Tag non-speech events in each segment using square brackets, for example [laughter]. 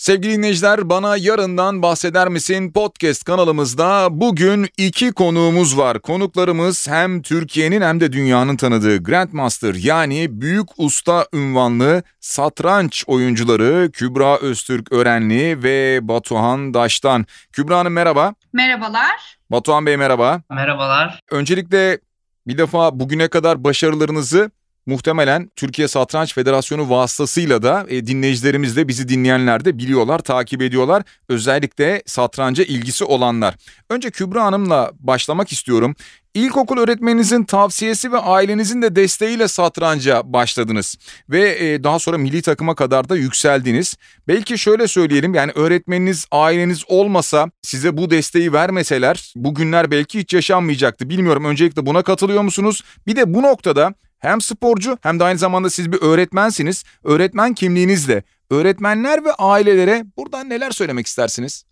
Sevgili dinleyiciler bana yarından bahseder misin podcast kanalımızda bugün iki konuğumuz var. Konuklarımız hem Türkiye'nin hem de dünyanın tanıdığı Grandmaster yani büyük usta ünvanlı satranç oyuncuları Kübra Öztürk Örenli ve Batuhan Daş'tan. Kübra Hanım merhaba. Merhabalar. Batuhan Bey merhaba. Merhabalar. Öncelikle bir defa bugüne kadar başarılarınızı muhtemelen Türkiye Satranç Federasyonu vasıtasıyla da e, dinleyicilerimiz de bizi dinleyenler de biliyorlar, takip ediyorlar. Özellikle satranca ilgisi olanlar. Önce Kübra Hanım'la başlamak istiyorum. İlkokul öğretmeninizin tavsiyesi ve ailenizin de desteğiyle satranca başladınız ve e, daha sonra milli takıma kadar da yükseldiniz. Belki şöyle söyleyelim yani öğretmeniniz aileniz olmasa size bu desteği vermeseler bugünler belki hiç yaşanmayacaktı. Bilmiyorum öncelikle buna katılıyor musunuz? Bir de bu noktada hem sporcu hem de aynı zamanda siz bir öğretmensiniz. Öğretmen kimliğinizle öğretmenler ve ailelere buradan neler söylemek istersiniz?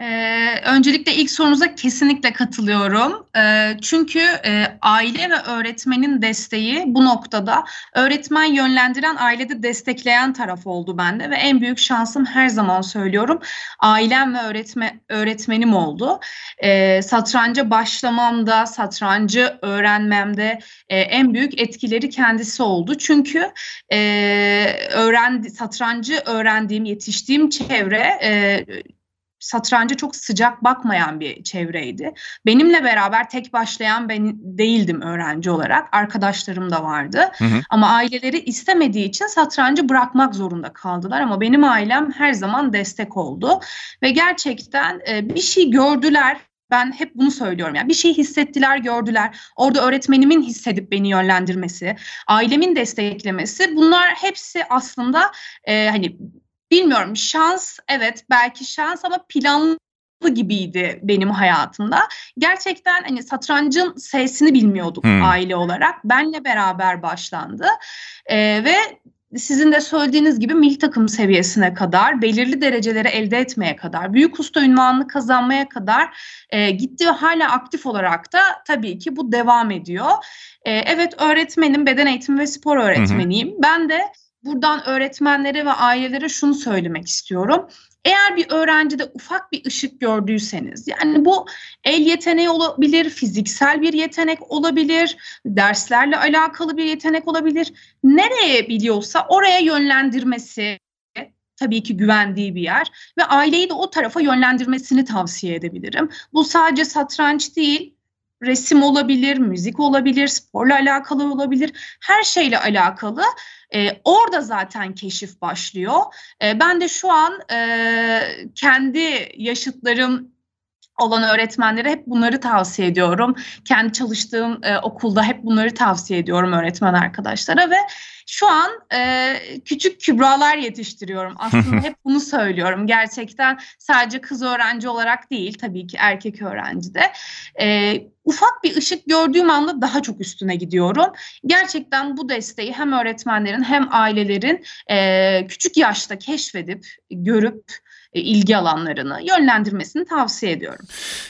Ee, öncelikle ilk sorunuza kesinlikle katılıyorum. Ee, çünkü e, aile ve öğretmenin desteği bu noktada öğretmen yönlendiren, ailede destekleyen taraf oldu bende ve en büyük şansım her zaman söylüyorum ailem ve öğretme, öğretmenim oldu. Ee, satranca başlamamda, satrancı öğrenmemde e, en büyük etkileri kendisi oldu. Çünkü e, öğrendi, satrancı öğrendiğim, yetiştiğim çevre e, satranca çok sıcak bakmayan bir çevreydi. Benimle beraber tek başlayan ben değildim öğrenci olarak. Arkadaşlarım da vardı. Hı hı. Ama aileleri istemediği için satrancı bırakmak zorunda kaldılar. Ama benim ailem her zaman destek oldu. Ve gerçekten e, bir şey gördüler. Ben hep bunu söylüyorum. Yani bir şey hissettiler, gördüler. Orada öğretmenimin hissedip beni yönlendirmesi, ailemin desteklemesi bunlar hepsi aslında e, hani bilmiyorum şans evet belki şans ama planlı gibiydi benim hayatımda. Gerçekten hani satrancın sesini bilmiyorduk hmm. aile olarak. Benle beraber başlandı. Ee, ve sizin de söylediğiniz gibi milli takım seviyesine kadar, belirli dereceleri elde etmeye kadar, büyük usta ünvanını kazanmaya kadar e, gitti ve hala aktif olarak da tabii ki bu devam ediyor. E, evet öğretmenim, beden eğitimi ve spor öğretmeniyim. Hı hı. Ben de buradan öğretmenlere ve ailelere şunu söylemek istiyorum. Eğer bir öğrencide ufak bir ışık gördüyseniz, yani bu el yeteneği olabilir, fiziksel bir yetenek olabilir, derslerle alakalı bir yetenek olabilir. Nereye biliyorsa oraya yönlendirmesi, tabii ki güvendiği bir yer ve aileyi de o tarafa yönlendirmesini tavsiye edebilirim. Bu sadece satranç değil, resim olabilir, müzik olabilir, sporla alakalı olabilir, her şeyle alakalı. E, orada zaten keşif başlıyor. E, ben de şu an e, kendi yaşıtlarım olan öğretmenlere hep bunları tavsiye ediyorum. Kendi çalıştığım e, okulda hep bunları tavsiye ediyorum öğretmen arkadaşlara ve şu an e, küçük kübralar yetiştiriyorum. [laughs] Aslında hep bunu söylüyorum. Gerçekten sadece kız öğrenci olarak değil tabii ki erkek öğrenci de. E, ufak bir ışık gördüğüm anda daha çok üstüne gidiyorum. Gerçekten bu desteği hem öğretmenlerin hem ailelerin e, küçük yaşta keşfedip, görüp ilgi alanlarını yönlendirmesini tavsiye ediyorum.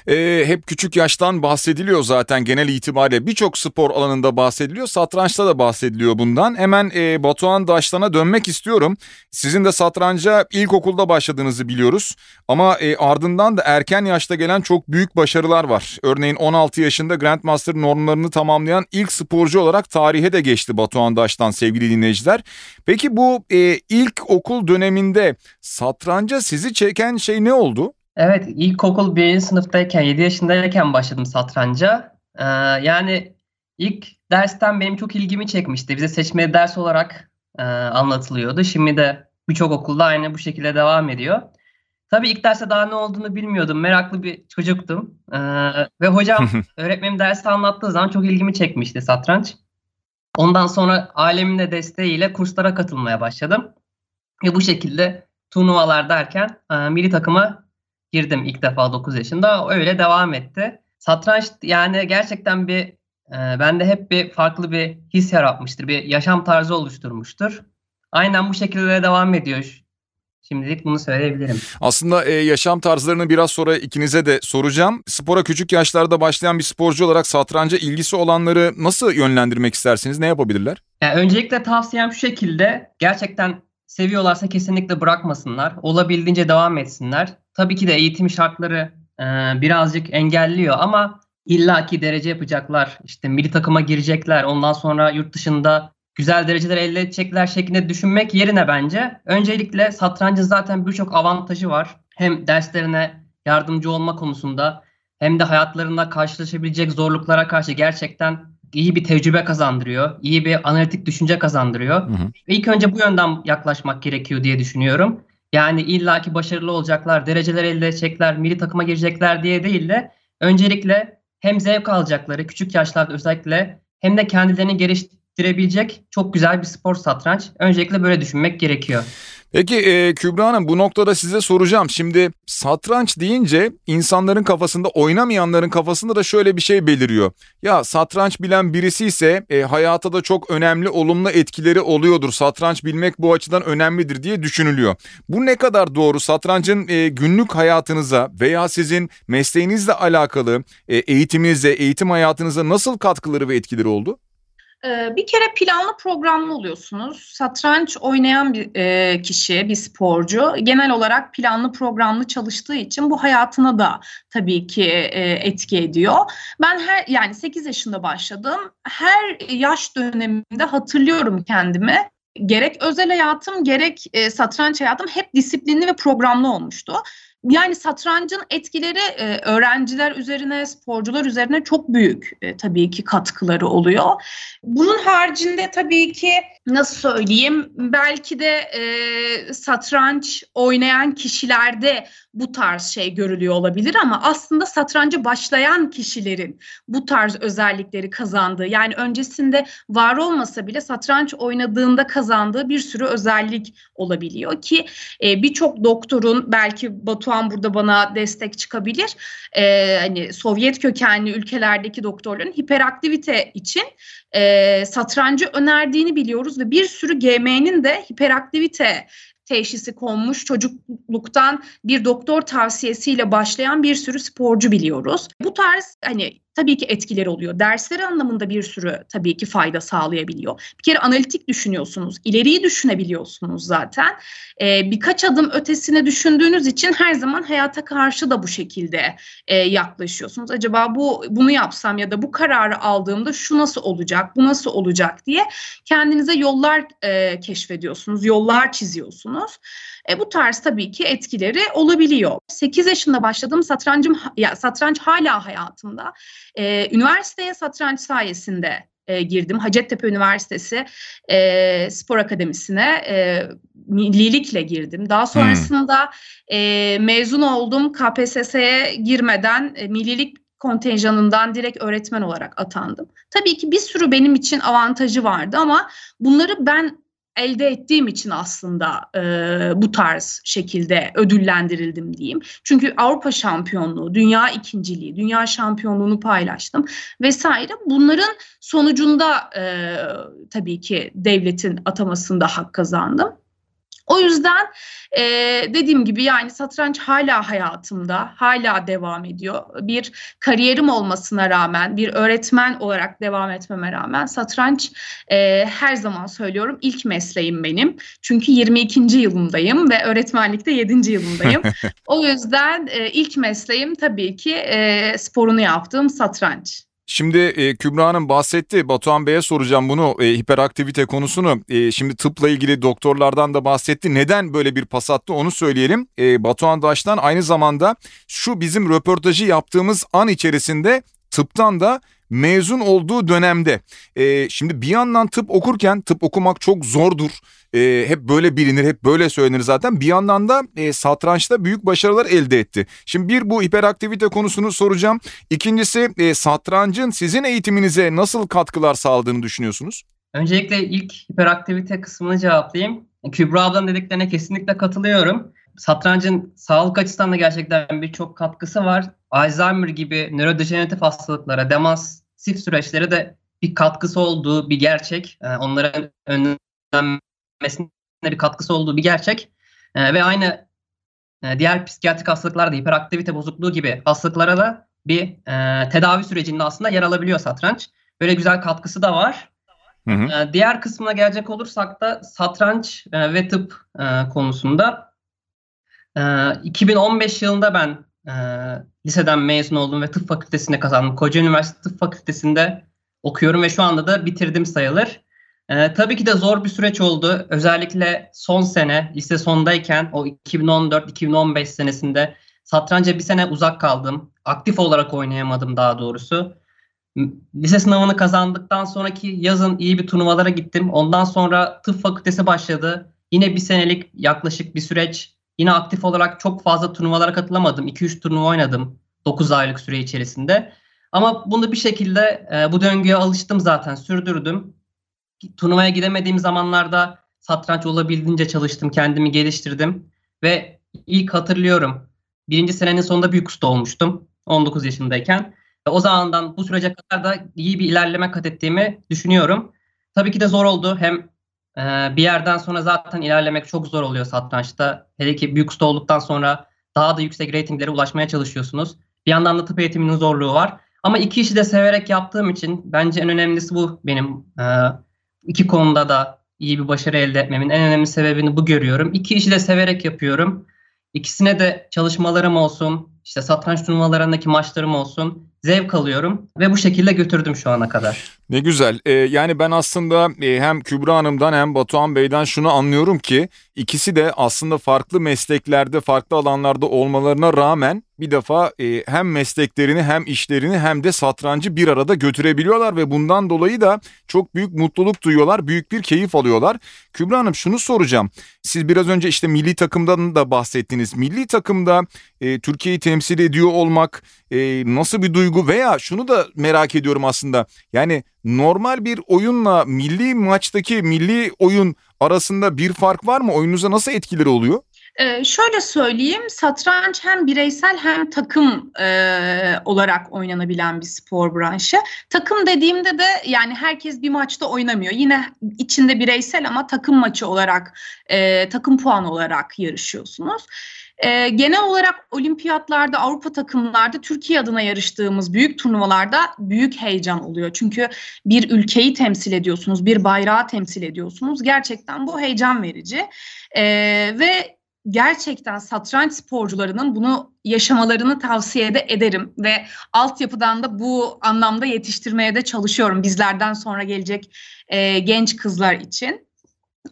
E, hep küçük yaştan bahsediliyor zaten genel itibariyle birçok spor alanında bahsediliyor. Satrançta da bahsediliyor bundan. Hemen e, Batuhan Daştan'a dönmek istiyorum. Sizin de satranca ilkokulda başladığınızı biliyoruz. Ama e, ardından da erken yaşta gelen çok büyük başarılar var. Örneğin 16 yaşında Grandmaster normlarını tamamlayan ilk sporcu olarak tarihe de geçti Batuhan Daştan sevgili dinleyiciler. Peki bu e, ilk okul döneminde satranca sizi çeken şey ne oldu? Evet, ilkokul birinci sınıftayken, 7 yaşındayken başladım satranca. Ee, yani ilk dersten benim çok ilgimi çekmişti. Bize seçmeli ders olarak e, anlatılıyordu. Şimdi de birçok okulda aynı bu şekilde devam ediyor. Tabii ilk derste daha ne olduğunu bilmiyordum. Meraklı bir çocuktum. Ee, ve hocam [laughs] öğretmenim dersi anlattığı zaman çok ilgimi çekmişti satranç. Ondan sonra ailemin de desteğiyle kurslara katılmaya başladım. Ve bu şekilde turnuvalar derken e, milli takıma girdim ilk defa 9 yaşında. Öyle devam etti. Satranç yani gerçekten bir e, bende hep bir farklı bir his yaratmıştır. Bir yaşam tarzı oluşturmuştur. Aynen bu şekilde devam ediyor. Şimdilik bunu söyleyebilirim. Aslında e, yaşam tarzlarını biraz sonra ikinize de soracağım. Spora küçük yaşlarda başlayan bir sporcu olarak satranca ilgisi olanları nasıl yönlendirmek istersiniz? Ne yapabilirler? Yani öncelikle tavsiyem şu şekilde. Gerçekten seviyorlarsa kesinlikle bırakmasınlar. Olabildiğince devam etsinler. Tabii ki de eğitim şartları e, birazcık engelliyor ama illaki derece yapacaklar. İşte milli takıma girecekler. Ondan sonra yurt dışında güzel dereceler elde edecekler şeklinde düşünmek yerine bence öncelikle satrancın zaten birçok avantajı var. Hem derslerine yardımcı olma konusunda hem de hayatlarında karşılaşabilecek zorluklara karşı gerçekten iyi bir tecrübe kazandırıyor. iyi bir analitik düşünce kazandırıyor. Hı hı. İlk önce bu yönden yaklaşmak gerekiyor diye düşünüyorum. Yani illaki başarılı olacaklar, dereceler elde edecekler, milli takıma girecekler diye değil de öncelikle hem zevk alacakları küçük yaşlarda özellikle hem de kendilerini geliştirebilecek çok güzel bir spor satranç. Öncelikle böyle düşünmek gerekiyor. Peki e, Kübra Hanım bu noktada size soracağım. Şimdi satranç deyince insanların kafasında oynamayanların kafasında da şöyle bir şey beliriyor. Ya satranç bilen birisi ise e, hayata da çok önemli olumlu etkileri oluyordur. Satranç bilmek bu açıdan önemlidir diye düşünülüyor. Bu ne kadar doğru? Satrancın e, günlük hayatınıza veya sizin mesleğinizle alakalı e, eğitiminize, eğitim hayatınıza nasıl katkıları ve etkileri oldu? Ee, bir kere planlı programlı oluyorsunuz. Satranç oynayan bir e, kişi, bir sporcu genel olarak planlı programlı çalıştığı için bu hayatına da tabii ki e, etki ediyor. Ben her yani 8 yaşında başladım. Her yaş döneminde hatırlıyorum kendimi. Gerek özel hayatım gerek e, satranç hayatım hep disiplinli ve programlı olmuştu. Yani satrancın etkileri e, öğrenciler üzerine, sporcular üzerine çok büyük e, tabii ki katkıları oluyor. Bunun haricinde tabii ki nasıl söyleyeyim belki de e, satranç oynayan kişilerde bu tarz şey görülüyor olabilir ama aslında satranca başlayan kişilerin bu tarz özellikleri kazandığı yani öncesinde var olmasa bile satranç oynadığında kazandığı bir sürü özellik olabiliyor ki e, birçok doktorun belki Batuhan burada bana destek çıkabilir. E, hani Sovyet kökenli ülkelerdeki doktorların hiperaktivite için e, satrancı önerdiğini biliyoruz ve bir sürü GM'nin de hiperaktivite teşhisi konmuş çocukluktan bir doktor tavsiyesiyle başlayan bir sürü sporcu biliyoruz. Bu tarz hani tabii ki etkileri oluyor. Dersleri anlamında bir sürü tabii ki fayda sağlayabiliyor. Bir kere analitik düşünüyorsunuz, ileriyi düşünebiliyorsunuz zaten. Ee, birkaç adım ötesine düşündüğünüz için her zaman hayata karşı da bu şekilde e, yaklaşıyorsunuz. Acaba bu bunu yapsam ya da bu kararı aldığımda şu nasıl olacak, bu nasıl olacak diye kendinize yollar e, keşfediyorsunuz, yollar çiziyorsunuz. E, bu tarz tabii ki etkileri olabiliyor. 8 yaşında başladığım satrancım ya satranç hala hayatımda. E, üniversiteye satranç sayesinde e, girdim. Hacettepe Üniversitesi e, Spor Akademisi'ne e, millilikle girdim. Daha sonrasında hmm. e, mezun oldum. KPSS'ye girmeden e, millilik kontenjanından direkt öğretmen olarak atandım. Tabii ki bir sürü benim için avantajı vardı ama bunları ben elde ettiğim için aslında e, bu tarz şekilde ödüllendirildim diyeyim. Çünkü Avrupa şampiyonluğu, dünya ikinciliği, dünya şampiyonluğunu paylaştım vesaire. Bunların sonucunda e, tabii ki devletin atamasında hak kazandım. O yüzden e, dediğim gibi yani satranç hala hayatımda, hala devam ediyor. Bir kariyerim olmasına rağmen, bir öğretmen olarak devam etmeme rağmen satranç e, her zaman söylüyorum ilk mesleğim benim. Çünkü 22. yılındayım ve öğretmenlikte 7. yılındayım. [laughs] o yüzden e, ilk mesleğim tabii ki e, sporunu yaptığım satranç. Şimdi e, Kübra Hanım bahsetti. Batuhan Bey'e soracağım bunu e, hiperaktivite konusunu. E, şimdi tıpla ilgili doktorlardan da bahsetti. Neden böyle bir pas attı onu söyleyelim. E, Batuhan Daş'tan aynı zamanda şu bizim röportajı yaptığımız an içerisinde tıptan da mezun olduğu dönemde. E, şimdi bir yandan tıp okurken tıp okumak çok zordur. E, hep böyle bilinir, hep böyle söylenir zaten. Bir yandan da e, satrançta büyük başarılar elde etti. Şimdi bir bu hiperaktivite konusunu soracağım. İkincisi e, satrancın sizin eğitiminize nasıl katkılar sağladığını düşünüyorsunuz? Öncelikle ilk hiperaktivite kısmını cevaplayayım. Kübra ablanın dediklerine kesinlikle katılıyorum. Satrancın sağlık açısından da gerçekten birçok katkısı var. Alzheimer gibi nörodejeneratif hastalıklara, demansif süreçlere de bir katkısı olduğu bir gerçek. Ee, onların önlenmesine bir katkısı olduğu bir gerçek. Ee, ve aynı e, diğer psikiyatrik hastalıklarda hiperaktivite bozukluğu gibi hastalıklara da bir e, tedavi sürecinde aslında yer alabiliyor satranç. Böyle güzel katkısı da var. Hı hı. Ee, diğer kısmına gelecek olursak da satranç e, ve tıp e, konusunda 2015 e, yılında ben liseden mezun oldum ve tıp fakültesine kazandım. Koca Üniversitesi Tıp Fakültesi'nde okuyorum ve şu anda da bitirdim sayılır. Ee, tabii ki de zor bir süreç oldu. Özellikle son sene, lise sondayken o 2014-2015 senesinde satranca bir sene uzak kaldım. Aktif olarak oynayamadım daha doğrusu. Lise sınavını kazandıktan sonraki yazın iyi bir turnuvalara gittim. Ondan sonra tıp fakültesi başladı. Yine bir senelik yaklaşık bir süreç. Yine aktif olarak çok fazla turnuvalara katılamadım. 2-3 turnuva oynadım 9 aylık süre içerisinde. Ama bunu bir şekilde e, bu döngüye alıştım zaten sürdürdüm. Turnuvaya gidemediğim zamanlarda satranç olabildiğince çalıştım, kendimi geliştirdim. Ve ilk hatırlıyorum birinci senenin sonunda büyük usta olmuştum 19 yaşındayken. Ve o zamandan bu sürece kadar da iyi bir ilerleme kat ettiğimi düşünüyorum. Tabii ki de zor oldu. Hem e, bir yerden sonra zaten ilerlemek çok zor oluyor satrançta. Hele ki büyük usta olduktan sonra daha da yüksek reytinglere ulaşmaya çalışıyorsunuz. Bir yandan da tıp eğitiminin zorluğu var. Ama iki işi de severek yaptığım için bence en önemlisi bu benim e, iki konuda da iyi bir başarı elde etmemin en önemli sebebini bu görüyorum. İki işi de severek yapıyorum. İkisine de çalışmalarım olsun, işte satranç turnuvalarındaki maçlarım olsun zevk alıyorum ve bu şekilde götürdüm şu ana kadar. Ne güzel. Ee, yani ben aslında e, hem Kübra Hanım'dan hem Batuhan Bey'den şunu anlıyorum ki ikisi de aslında farklı mesleklerde, farklı alanlarda olmalarına rağmen bir defa e, hem mesleklerini hem işlerini hem de satrancı bir arada götürebiliyorlar ve bundan dolayı da çok büyük mutluluk duyuyorlar, büyük bir keyif alıyorlar. Kübra Hanım şunu soracağım. Siz biraz önce işte milli takımdan da bahsettiniz. Milli takımda e, Türkiye'yi temsil ediyor olmak e, nasıl bir duygu veya şunu da merak ediyorum aslında. Yani normal bir oyunla milli maçtaki milli oyun arasında bir fark var mı? Oyununuza nasıl etkileri oluyor? Ee, şöyle söyleyeyim, satranç hem bireysel hem takım e, olarak oynanabilen bir spor branşı. Takım dediğimde de yani herkes bir maçta oynamıyor. Yine içinde bireysel ama takım maçı olarak, e, takım puanı olarak yarışıyorsunuz. E, genel olarak olimpiyatlarda, Avrupa takımlarda Türkiye adına yarıştığımız büyük turnuvalarda büyük heyecan oluyor. Çünkü bir ülkeyi temsil ediyorsunuz, bir bayrağı temsil ediyorsunuz. Gerçekten bu heyecan verici. E, ve gerçekten satranç sporcularının bunu yaşamalarını tavsiye de ederim ve altyapıdan da bu anlamda yetiştirmeye de çalışıyorum bizlerden sonra gelecek e, genç kızlar için.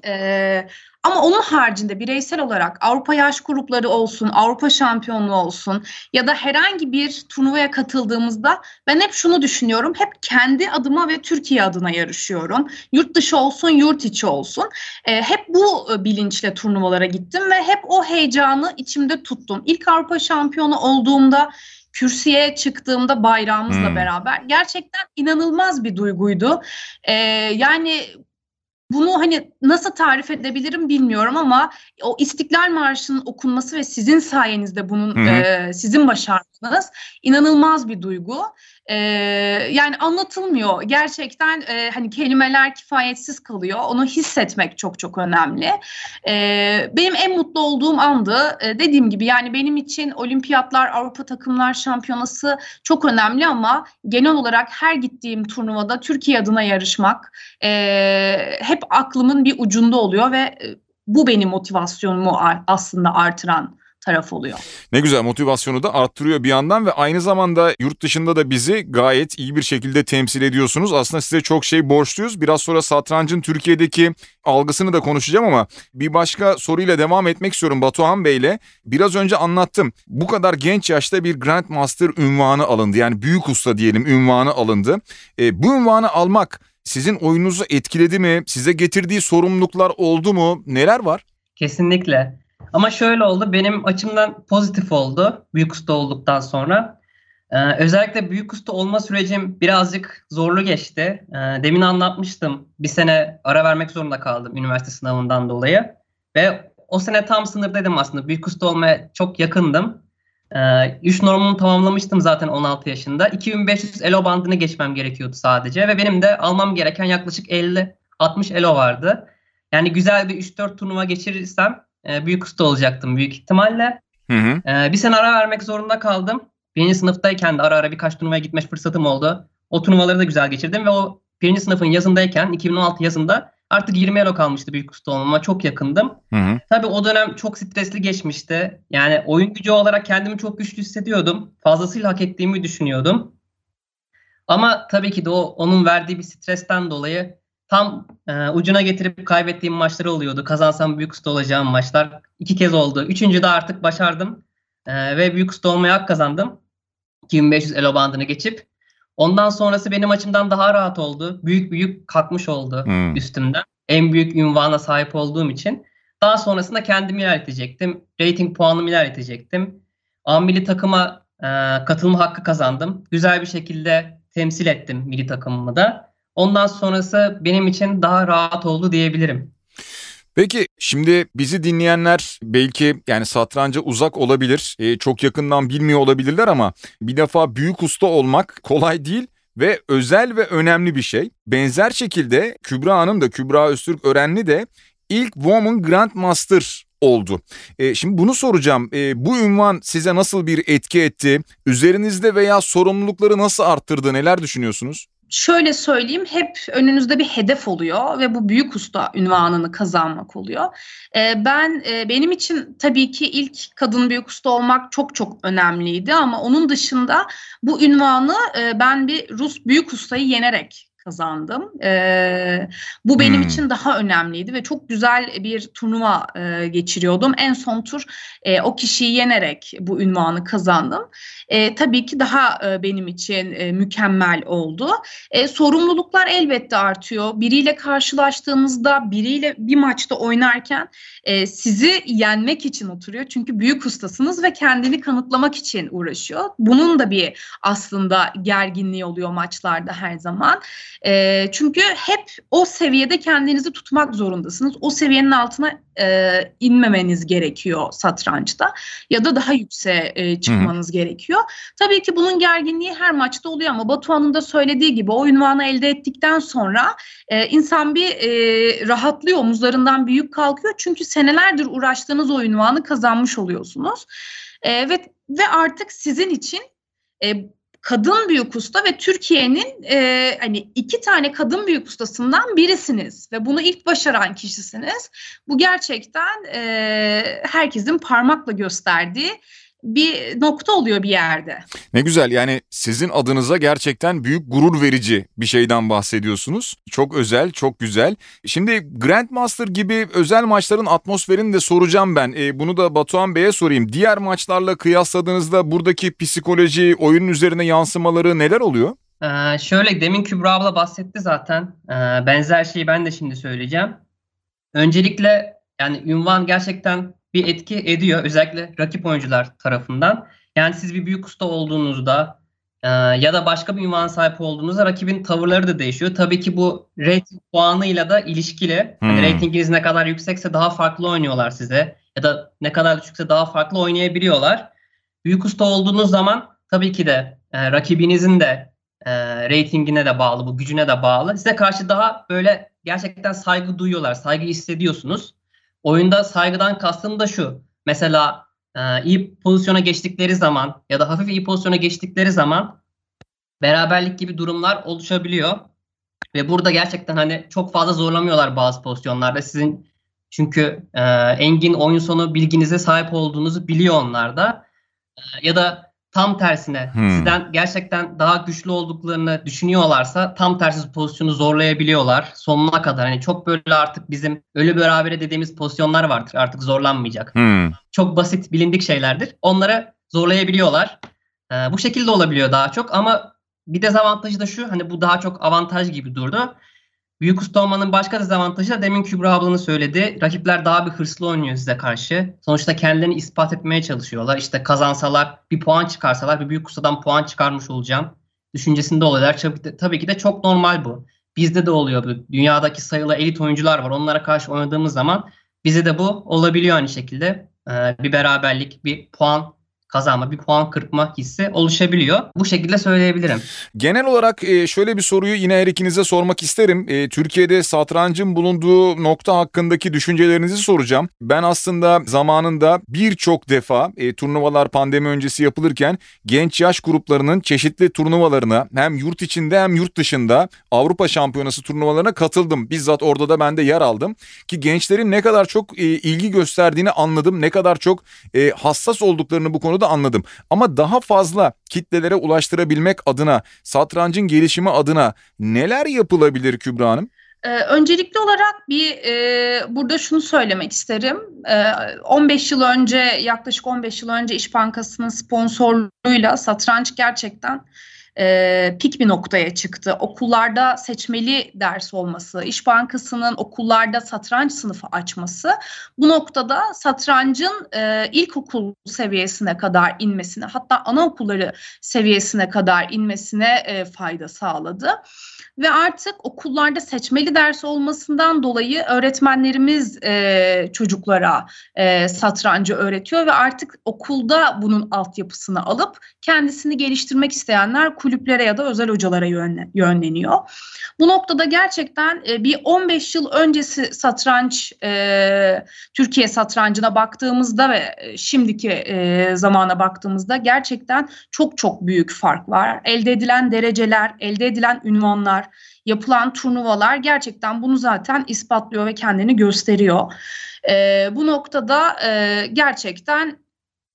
E, ama onun haricinde bireysel olarak Avrupa yaş grupları olsun, Avrupa şampiyonluğu olsun ya da herhangi bir turnuvaya katıldığımızda ben hep şunu düşünüyorum. Hep kendi adıma ve Türkiye adına yarışıyorum. Yurt dışı olsun, yurt içi olsun. E, hep bu e, bilinçle turnuvalara gittim ve hep o heyecanı içimde tuttum. İlk Avrupa şampiyonu olduğumda kürsüye çıktığımda bayrağımızla hmm. beraber gerçekten inanılmaz bir duyguydu. Ee, yani bunu hani nasıl tarif edebilirim bilmiyorum ama o İstiklal Marşı'nın okunması ve sizin sayenizde bunun e, sizin başardığınız inanılmaz bir duygu. E, yani anlatılmıyor. Gerçekten e, hani kelimeler kifayetsiz kalıyor. Onu hissetmek çok çok önemli. E, benim en mutlu olduğum andı. E, dediğim gibi yani benim için olimpiyatlar, Avrupa takımlar şampiyonası çok önemli ama genel olarak her gittiğim turnuvada Türkiye adına yarışmak e, hep aklımın bir ucunda oluyor ve e, bu benim motivasyonumu aslında artıran taraf oluyor. Ne güzel motivasyonu da arttırıyor bir yandan ve aynı zamanda yurt dışında da bizi gayet iyi bir şekilde temsil ediyorsunuz. Aslında size çok şey borçluyuz. Biraz sonra satrancın Türkiye'deki algısını da konuşacağım ama bir başka soruyla devam etmek istiyorum Batuhan Bey'le. Biraz önce anlattım. Bu kadar genç yaşta bir Grandmaster ünvanı alındı. Yani büyük usta diyelim ünvanı alındı. E, bu ünvanı almak sizin oyununuzu etkiledi mi? Size getirdiği sorumluluklar oldu mu? Neler var? Kesinlikle. Ama şöyle oldu. Benim açımdan pozitif oldu. Büyük usta olduktan sonra. Ee, özellikle büyük usta olma sürecim birazcık zorlu geçti. Ee, demin anlatmıştım. Bir sene ara vermek zorunda kaldım üniversite sınavından dolayı. Ve o sene tam sınırdaydım aslında. Büyük usta olmaya çok yakındım. Ee, üç normunu tamamlamıştım zaten 16 yaşında. 2500 elo bandını geçmem gerekiyordu sadece. Ve benim de almam gereken yaklaşık 50-60 elo vardı. Yani güzel bir 3-4 turnuva geçirirsem e, büyük usta olacaktım büyük ihtimalle. Hı hı. E, bir sene ara vermek zorunda kaldım. Birinci sınıftayken de ara ara birkaç turnuvaya gitme fırsatım oldu. O turnuvaları da güzel geçirdim ve o birinci sınıfın yazındayken 2016 yazında artık 20 elo kalmıştı büyük usta olmama. Çok yakındım. Hı hı. Tabii o dönem çok stresli geçmişti. Yani oyun gücü olarak kendimi çok güçlü hissediyordum. Fazlasıyla hak ettiğimi düşünüyordum. Ama tabii ki de o onun verdiği bir stresten dolayı tam e, ucuna getirip kaybettiğim maçları oluyordu. Kazansam büyük usta olacağım maçlar. iki kez oldu. Üçüncü de artık başardım. E, ve büyük usta olmaya hak kazandım. 2500 elo bandını geçip. Ondan sonrası benim açımdan daha rahat oldu. Büyük büyük kalkmış oldu Hmm. üstümden. En büyük ünvana sahip olduğum için. Daha sonrasında kendimi ilerletecektim. Rating puanımı ilerletecektim. A milli takıma e, katılma hakkı kazandım. Güzel bir şekilde temsil ettim milli takımımı da. Ondan sonrası benim için daha rahat oldu diyebilirim. Peki şimdi bizi dinleyenler belki yani satranca uzak olabilir, e, çok yakından bilmiyor olabilirler ama bir defa büyük usta olmak kolay değil ve özel ve önemli bir şey. Benzer şekilde Kübra Hanım da Kübra Öztürk Örenli de ilk Woman Grandmaster oldu. E, şimdi bunu soracağım. E, bu ünvan size nasıl bir etki etti? Üzerinizde veya sorumlulukları nasıl arttırdı? Neler düşünüyorsunuz? Şöyle söyleyeyim hep önünüzde bir hedef oluyor ve bu büyük usta ünvanını kazanmak oluyor. Ee, ben e, benim için tabii ki ilk kadın büyük usta olmak çok çok önemliydi ama onun dışında bu ünvanı e, ben bir Rus büyük ustayı yenerek kazandım. Ee, bu benim Hmm. için daha önemliydi ve çok güzel bir turnuva e, geçiriyordum. En son tur e, o kişiyi yenerek bu ünvanı kazandım. E, tabii ki daha e, benim için e, mükemmel oldu. E, sorumluluklar elbette artıyor. Biriyle karşılaştığınızda, biriyle bir maçta oynarken e, sizi yenmek için oturuyor. Çünkü büyük ustasınız ve kendini kanıtlamak için uğraşıyor. Bunun da bir aslında gerginliği oluyor maçlarda her zaman. E, çünkü hep o seviyede kendinizi tutmak zorundasınız. O seviyenin altına e, inmemeniz gerekiyor satrançta ya da daha yükseğe e, çıkmanız gerekiyor. Tabii ki bunun gerginliği her maçta oluyor ama Batuhan'ın da söylediği gibi o ünvanı elde ettikten sonra e, insan bir e, rahatlıyor, omuzlarından büyük kalkıyor. Çünkü senelerdir uğraştığınız o ünvanı kazanmış oluyorsunuz. E, ve ve artık sizin için e, kadın büyük usta ve Türkiye'nin e, hani iki tane kadın büyük ustasından birisiniz ve bunu ilk başaran kişisiniz. Bu gerçekten e, herkesin parmakla gösterdiği bir nokta oluyor bir yerde. Ne güzel yani sizin adınıza gerçekten büyük gurur verici bir şeyden bahsediyorsunuz. Çok özel, çok güzel. Şimdi Grandmaster gibi özel maçların atmosferini de soracağım ben. E, bunu da Batuhan Bey'e sorayım. Diğer maçlarla kıyasladığınızda buradaki psikoloji, oyunun üzerine yansımaları neler oluyor? Ee, şöyle demin Kübra abla bahsetti zaten. Ee, benzer şeyi ben de şimdi söyleyeceğim. Öncelikle yani ünvan gerçekten bir etki ediyor özellikle rakip oyuncular tarafından. Yani siz bir büyük usta olduğunuzda e, ya da başka bir ünvan sahip olduğunuzda rakibin tavırları da değişiyor. Tabii ki bu rating puanıyla da ilişkili. Hani Hmm. ratinginiz ne kadar yüksekse daha farklı oynuyorlar size ya da ne kadar düşükse daha farklı oynayabiliyorlar. Büyük usta olduğunuz zaman tabii ki de e, rakibinizin de e, ratingine de bağlı, bu gücüne de bağlı. Size karşı daha böyle gerçekten saygı duyuyorlar, saygı hissediyorsunuz. Oyunda saygıdan kastım da şu. Mesela e, iyi pozisyona geçtikleri zaman ya da hafif iyi pozisyona geçtikleri zaman beraberlik gibi durumlar oluşabiliyor. Ve burada gerçekten hani çok fazla zorlamıyorlar bazı pozisyonlarda. Sizin çünkü e, engin oyun sonu bilginize sahip olduğunuzu biliyor onlar da. E, ya da tam tersine Hmm. sizden gerçekten daha güçlü olduklarını düşünüyorlarsa tam tersi pozisyonu zorlayabiliyorlar sonuna kadar. Hani çok böyle artık bizim ölü berabere dediğimiz pozisyonlar vardır. Artık zorlanmayacak. Hmm. Çok basit bilindik şeylerdir. Onları zorlayabiliyorlar. Ee, bu şekilde olabiliyor daha çok ama bir dezavantajı da şu hani bu daha çok avantaj gibi durdu. Büyük usta olmanın başka dezavantajı da demin Kübra ablanın söyledi. Rakipler daha bir hırslı oynuyor size karşı. Sonuçta kendilerini ispat etmeye çalışıyorlar. İşte kazansalar bir puan çıkarsalar bir büyük ustadan puan çıkarmış olacağım. Düşüncesinde oluyorlar. Tabii, ki de çok normal bu. Bizde de oluyor. Dünyadaki sayılı elit oyuncular var. Onlara karşı oynadığımız zaman bize de bu olabiliyor aynı şekilde. Ee, bir beraberlik, bir puan kazanma, bir puan kırpma hissi oluşabiliyor. Bu şekilde söyleyebilirim. Genel olarak e, şöyle bir soruyu yine her ikinize sormak isterim. E, Türkiye'de satrancın bulunduğu nokta hakkındaki düşüncelerinizi soracağım. Ben aslında zamanında birçok defa e, turnuvalar pandemi öncesi yapılırken genç yaş gruplarının çeşitli turnuvalarına hem yurt içinde hem yurt dışında Avrupa Şampiyonası turnuvalarına katıldım. Bizzat orada da ben de yer aldım. Ki gençlerin ne kadar çok ilgi gösterdiğini anladım. Ne kadar çok hassas olduklarını bu konuda da anladım. Ama daha fazla kitlelere ulaştırabilmek adına, satrancın gelişimi adına neler yapılabilir Kübra Hanım? Ee, öncelikli olarak bir e, burada şunu söylemek isterim. E, 15 yıl önce yaklaşık 15 yıl önce İş Bankası'nın sponsorluğuyla satranç gerçekten e, pik bir noktaya çıktı. Okullarda seçmeli ders olması, İş Bankası'nın okullarda satranç sınıfı açması bu noktada satrancın e, ilkokul seviyesine kadar inmesine hatta anaokulları seviyesine kadar inmesine e, fayda sağladı ve artık okullarda seçmeli ders olmasından dolayı öğretmenlerimiz e, çocuklara e, satrancı öğretiyor ve artık okulda bunun altyapısını alıp kendisini geliştirmek isteyenler kulüplere ya da özel hocalara yönleniyor. Bu noktada gerçekten e, bir 15 yıl öncesi satranç e, Türkiye satrancına baktığımızda ve e, şimdiki zamana baktığımızda gerçekten çok çok büyük fark var. Elde edilen dereceler, elde edilen ünvanlar, yapılan turnuvalar gerçekten bunu zaten ispatlıyor ve kendini gösteriyor. Bu noktada gerçekten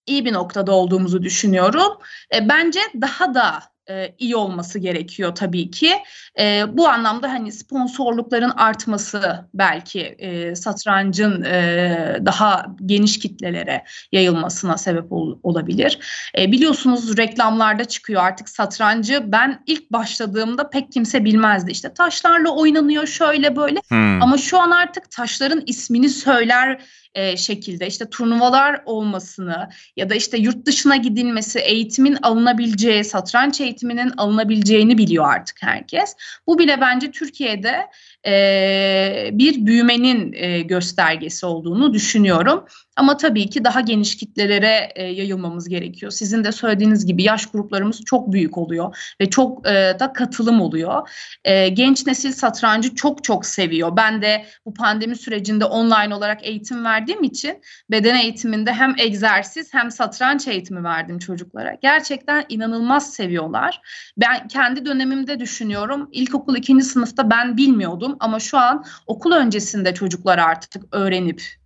iyi bir noktada olduğumuzu düşünüyorum. E, bence daha da e, iyi olması gerekiyor tabii ki. E, bu anlamda hani sponsorlukların artması belki e, satrancın e, daha geniş kitlelere yayılmasına sebep ol, olabilir. E, biliyorsunuz reklamlarda çıkıyor artık satrancı. Ben ilk başladığımda pek kimse bilmezdi. İşte taşlarla oynanıyor şöyle böyle. Hmm. Ama şu an artık taşların ismini söyler e, şekilde işte turnuvalar olmasını ya da işte yurt dışına gidilmesi, eğitimin alınabileceği, satranç eğitiminin alınabileceğini biliyor artık herkes. Bu bile bence Türkiye'de e, bir büyümenin e, göstergesi olduğunu düşünüyorum. Ama tabii ki daha geniş kitlelere e, yayılmamız gerekiyor. Sizin de söylediğiniz gibi yaş gruplarımız çok büyük oluyor ve çok e, da katılım oluyor. E, genç nesil satrancı çok çok seviyor. Ben de bu pandemi sürecinde online olarak eğitim verdiğim için beden eğitiminde hem egzersiz hem satranç eğitimi verdim çocuklara. Gerçekten inanılmaz seviyorlar. Ben kendi dönemimde düşünüyorum. İlkokul ikinci sınıfta ben bilmiyordum ama şu an okul öncesinde çocuklar artık öğrenip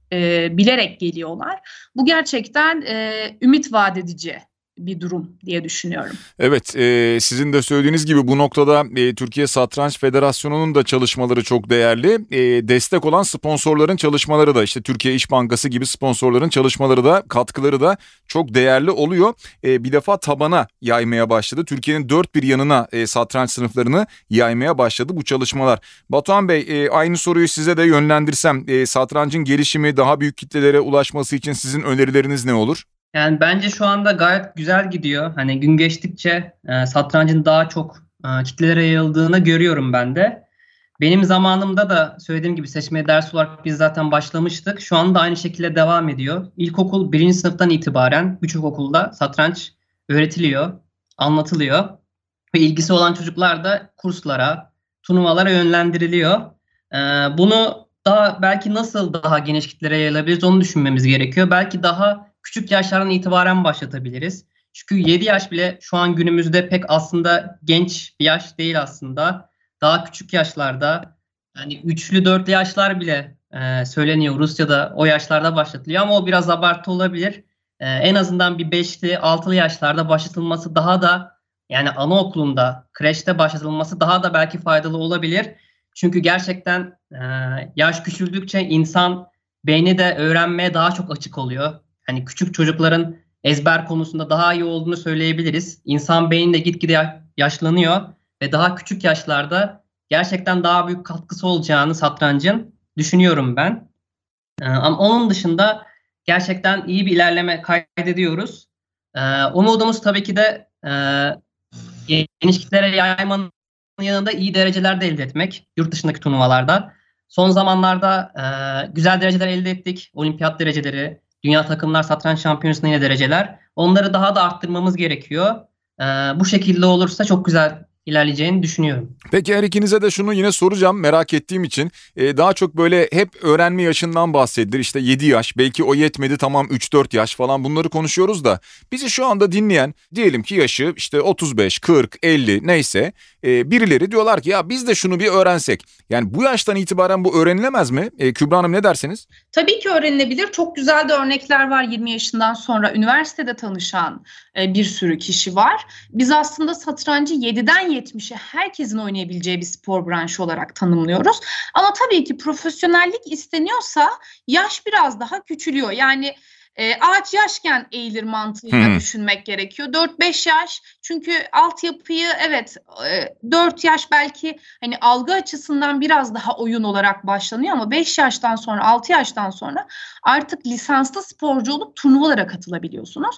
bilerek geliyorlar. Bu gerçekten ümit vaat edici bir durum diye düşünüyorum. Evet e, sizin de söylediğiniz gibi bu noktada e, Türkiye Satranç Federasyonu'nun da çalışmaları çok değerli. E, destek olan sponsorların çalışmaları da işte Türkiye İş Bankası gibi sponsorların çalışmaları da katkıları da çok değerli oluyor. E, bir defa tabana yaymaya başladı. Türkiye'nin dört bir yanına e, satranç sınıflarını yaymaya başladı bu çalışmalar. Batuhan Bey e, aynı soruyu size de yönlendirsem e, satrancın gelişimi daha büyük kitlelere ulaşması için sizin önerileriniz ne olur? Yani bence şu anda gayet güzel gidiyor. Hani gün geçtikçe e, satrancın daha çok e, kitlelere yayıldığını görüyorum ben de. Benim zamanımda da söylediğim gibi seçmeye ders olarak biz zaten başlamıştık. Şu anda aynı şekilde devam ediyor. İlkokul birinci sınıftan itibaren birçok okulda satranç öğretiliyor, anlatılıyor. Ve ilgisi olan çocuklar da kurslara, turnuvalara yönlendiriliyor. Ee, bunu daha belki nasıl daha geniş kitlere yayılabiliriz onu düşünmemiz gerekiyor. Belki daha küçük yaşlardan itibaren başlatabiliriz. Çünkü 7 yaş bile şu an günümüzde pek aslında genç bir yaş değil aslında. Daha küçük yaşlarda yani üçlü dörtlü yaşlar bile e, söyleniyor Rusya'da o yaşlarda başlatılıyor ama o biraz abartı olabilir. E, en azından bir beşli altılı yaşlarda başlatılması daha da yani anaokulunda, kreşte başlatılması daha da belki faydalı olabilir. Çünkü gerçekten e, yaş küçüldükçe insan beyni de öğrenmeye daha çok açık oluyor hani küçük çocukların ezber konusunda daha iyi olduğunu söyleyebiliriz. İnsan beyni de gitgide yaşlanıyor ve daha küçük yaşlarda gerçekten daha büyük katkısı olacağını satrancın düşünüyorum ben. Ee, ama onun dışında gerçekten iyi bir ilerleme kaydediyoruz. Ee, umudumuz tabii ki de e, geniş kitlere yaymanın yanında iyi dereceler de elde etmek yurt dışındaki turnuvalarda. Son zamanlarda e, güzel dereceler elde ettik. Olimpiyat dereceleri, Dünya Takımlar Satranç Şampiyonası'nda yine dereceler. Onları daha da arttırmamız gerekiyor. Ee, bu şekilde olursa çok güzel ilerleyeceğini düşünüyorum. Peki her ikinize de şunu yine soracağım merak ettiğim için. Ee, daha çok böyle hep öğrenme yaşından bahsedilir. İşte 7 yaş belki o yetmedi tamam 3-4 yaş falan bunları konuşuyoruz da. Bizi şu anda dinleyen diyelim ki yaşı işte 35, 40, 50 neyse e, birileri diyorlar ki ya biz de şunu bir öğrensek. Yani bu yaştan itibaren bu öğrenilemez mi? E, Kübra Hanım ne dersiniz? Tabii ki öğrenilebilir. Çok güzel de örnekler var 20 yaşından sonra üniversitede tanışan e, bir sürü kişi var. Biz aslında satrancı 7'den 70'e herkesin oynayabileceği bir spor branşı olarak tanımlıyoruz. Ama tabii ki profesyonellik isteniyorsa yaş biraz daha küçülüyor. Yani e, ağaç yaşken eğilir mantığıyla hmm. düşünmek gerekiyor. 4-5 yaş çünkü altyapıyı evet e, 4 yaş belki hani algı açısından biraz daha oyun olarak başlanıyor ama 5 yaştan sonra 6 yaştan sonra artık lisanslı sporcu olup turnuvalara katılabiliyorsunuz.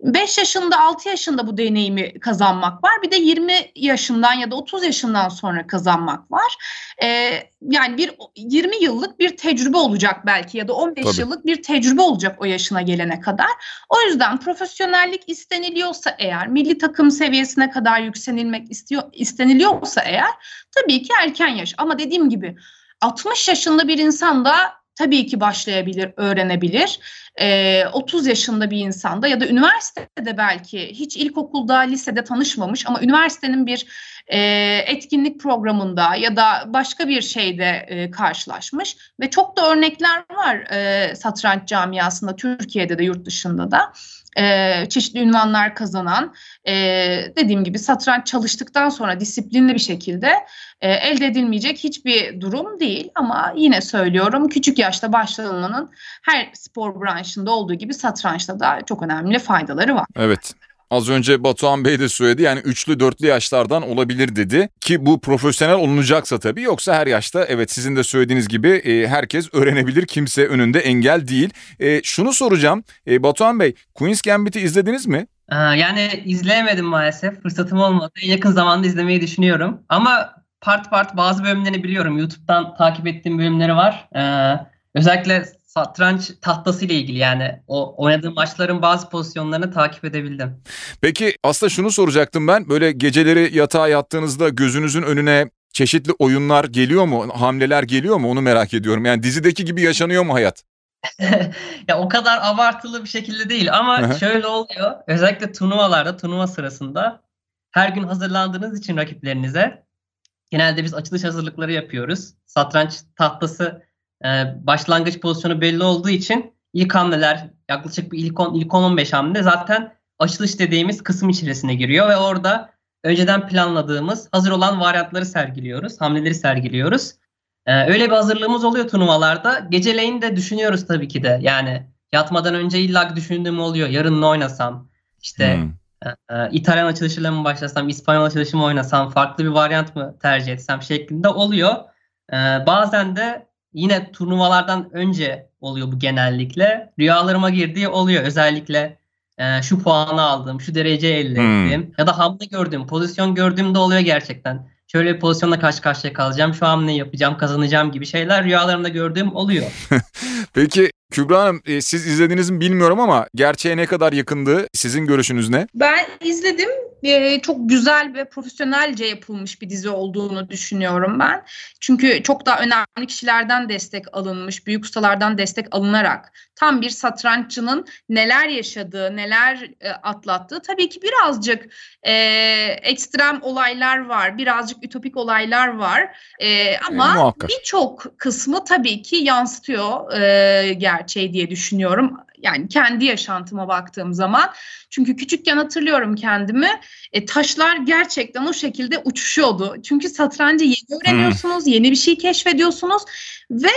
5 yaşında 6 yaşında bu deneyimi kazanmak var. Bir de 20 yaşından ya da 30 yaşından sonra kazanmak var. Ee, yani bir 20 yıllık bir tecrübe olacak belki ya da 15 Tabii. yıllık bir tecrübe olacak o yaşına gelene kadar. O yüzden profesyonellik isteniliyorsa eğer, milli takım seviyesine kadar yükselilmek istiyor isteniliyorsa eğer tabii ki erken yaş. Ama dediğim gibi 60 yaşında bir insan da tabii ki başlayabilir, öğrenebilir. E, 30 yaşında bir insanda ya da üniversitede belki hiç ilkokulda, lisede tanışmamış ama üniversitenin bir e, etkinlik programında ya da başka bir şeyde e, karşılaşmış ve çok da örnekler var e, satranç camiasında Türkiye'de de yurt dışında da e, çeşitli ünvanlar kazanan e, dediğim gibi satranç çalıştıktan sonra disiplinli bir şekilde e, elde edilmeyecek hiçbir durum değil ama yine söylüyorum küçük yaşta başlanmanın her spor branşında olduğu gibi satrançta da çok önemli faydaları var. Evet. Az önce Batuhan Bey de söyledi yani üçlü dörtlü yaşlardan olabilir dedi. Ki bu profesyonel olunacaksa tabii yoksa her yaşta evet sizin de söylediğiniz gibi e, herkes öğrenebilir. Kimse önünde engel değil. E, şunu soracağım. E, Batuhan Bey Queen's Gambit'i izlediniz mi? Ee, yani izleyemedim maalesef. Fırsatım olmadı. Yakın zamanda izlemeyi düşünüyorum. Ama part part bazı bölümlerini biliyorum. YouTube'dan takip ettiğim bölümleri var. Ee, özellikle satranç tahtası ile ilgili yani o oynadığım maçların bazı pozisyonlarını takip edebildim. Peki aslında şunu soracaktım ben böyle geceleri yatağa yattığınızda gözünüzün önüne çeşitli oyunlar geliyor mu? Hamleler geliyor mu? Onu merak ediyorum. Yani dizideki gibi yaşanıyor mu hayat? [laughs] ya o kadar abartılı bir şekilde değil ama şöyle oluyor. Özellikle turnuvalarda, turnuva sırasında her gün hazırlandığınız için rakiplerinize genelde biz açılış hazırlıkları yapıyoruz. Satranç tahtası e, başlangıç pozisyonu belli olduğu için ilk hamleler yaklaşık bir ilk 10 ilk 15 hamle zaten açılış dediğimiz kısım içerisine giriyor ve orada önceden planladığımız hazır olan varyantları sergiliyoruz, hamleleri sergiliyoruz. Ee, öyle bir hazırlığımız oluyor turnuvalarda. Geceleyin de düşünüyoruz tabii ki de. Yani yatmadan önce illa düşündüğüm oluyor. Yarın ne oynasam? İşte hmm. e, e, İtalyan açılışıyla mı başlasam, İspanyol açılışı mı oynasam, farklı bir varyant mı tercih etsem şeklinde oluyor. E, bazen de yine turnuvalardan önce oluyor bu genellikle. Rüyalarıma girdiği oluyor. Özellikle e, şu puanı aldım, şu derece elde hmm. ettim. Hmm. Ya da hamle gördüğüm, pozisyon gördüğümde oluyor gerçekten. Şöyle bir pozisyonla karşı karşıya kalacağım, şu hamle yapacağım, kazanacağım gibi şeyler rüyalarımda gördüğüm oluyor. [laughs] Peki Kübra Hanım e, siz izlediniz mi bilmiyorum ama gerçeğe ne kadar yakındı? Sizin görüşünüz ne? Ben izledim. E, çok güzel ve profesyonelce yapılmış bir dizi olduğunu düşünüyorum ben. Çünkü çok daha önemli kişilerden destek alınmış, büyük ustalardan destek alınarak tam bir satranççının neler yaşadığı, neler e, atlattığı tabii ki birazcık e, ekstrem olaylar var, birazcık ütopik olaylar var e, ama e, birçok kısmı tabii ki yansıtıyor e, gerçeği diye düşünüyorum. Yani kendi yaşantıma baktığım zaman. Çünkü küçükken hatırlıyorum kendimi. E, taşlar gerçekten o şekilde uçuşuyordu. Çünkü satrancı yeni öğreniyorsunuz, hmm. yeni bir şey keşfediyorsunuz ve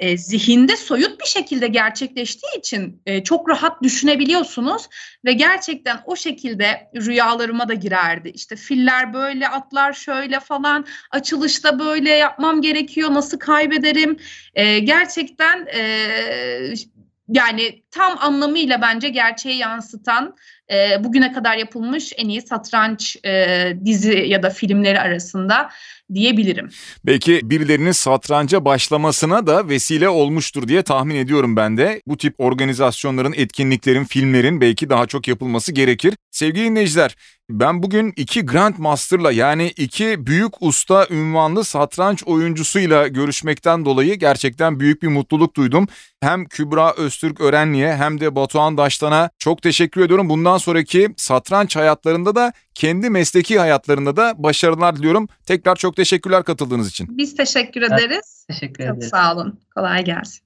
e, zihinde soyut bir şekilde gerçekleştiği için e, çok rahat düşünebiliyorsunuz ve gerçekten o şekilde rüyalarıma da girerdi. İşte filler böyle, atlar şöyle falan, açılışta böyle yapmam gerekiyor, nasıl kaybederim? E, gerçekten e, yani tam anlamıyla bence gerçeği yansıtan e, bugüne kadar yapılmış en iyi satranç e, dizi ya da filmleri arasında diyebilirim. Belki birilerinin satranca başlamasına da vesile olmuştur diye tahmin ediyorum ben de. Bu tip organizasyonların, etkinliklerin, filmlerin belki daha çok yapılması gerekir. Sevgili dinleyiciler, ben bugün iki Grandmaster'la yani iki büyük usta ünvanlı satranç oyuncusuyla görüşmekten dolayı gerçekten büyük bir mutluluk duydum. Hem Kübra Öztürk Örenli'ye hem de Batuhan Daştan'a çok teşekkür ediyorum. Bundan sonraki satranç hayatlarında da kendi mesleki hayatlarında da başarılar diliyorum. Tekrar çok teşekkürler katıldığınız için. Biz teşekkür Evet, ederiz. Teşekkür Çok ederiz. sağ olun. Kolay gelsin.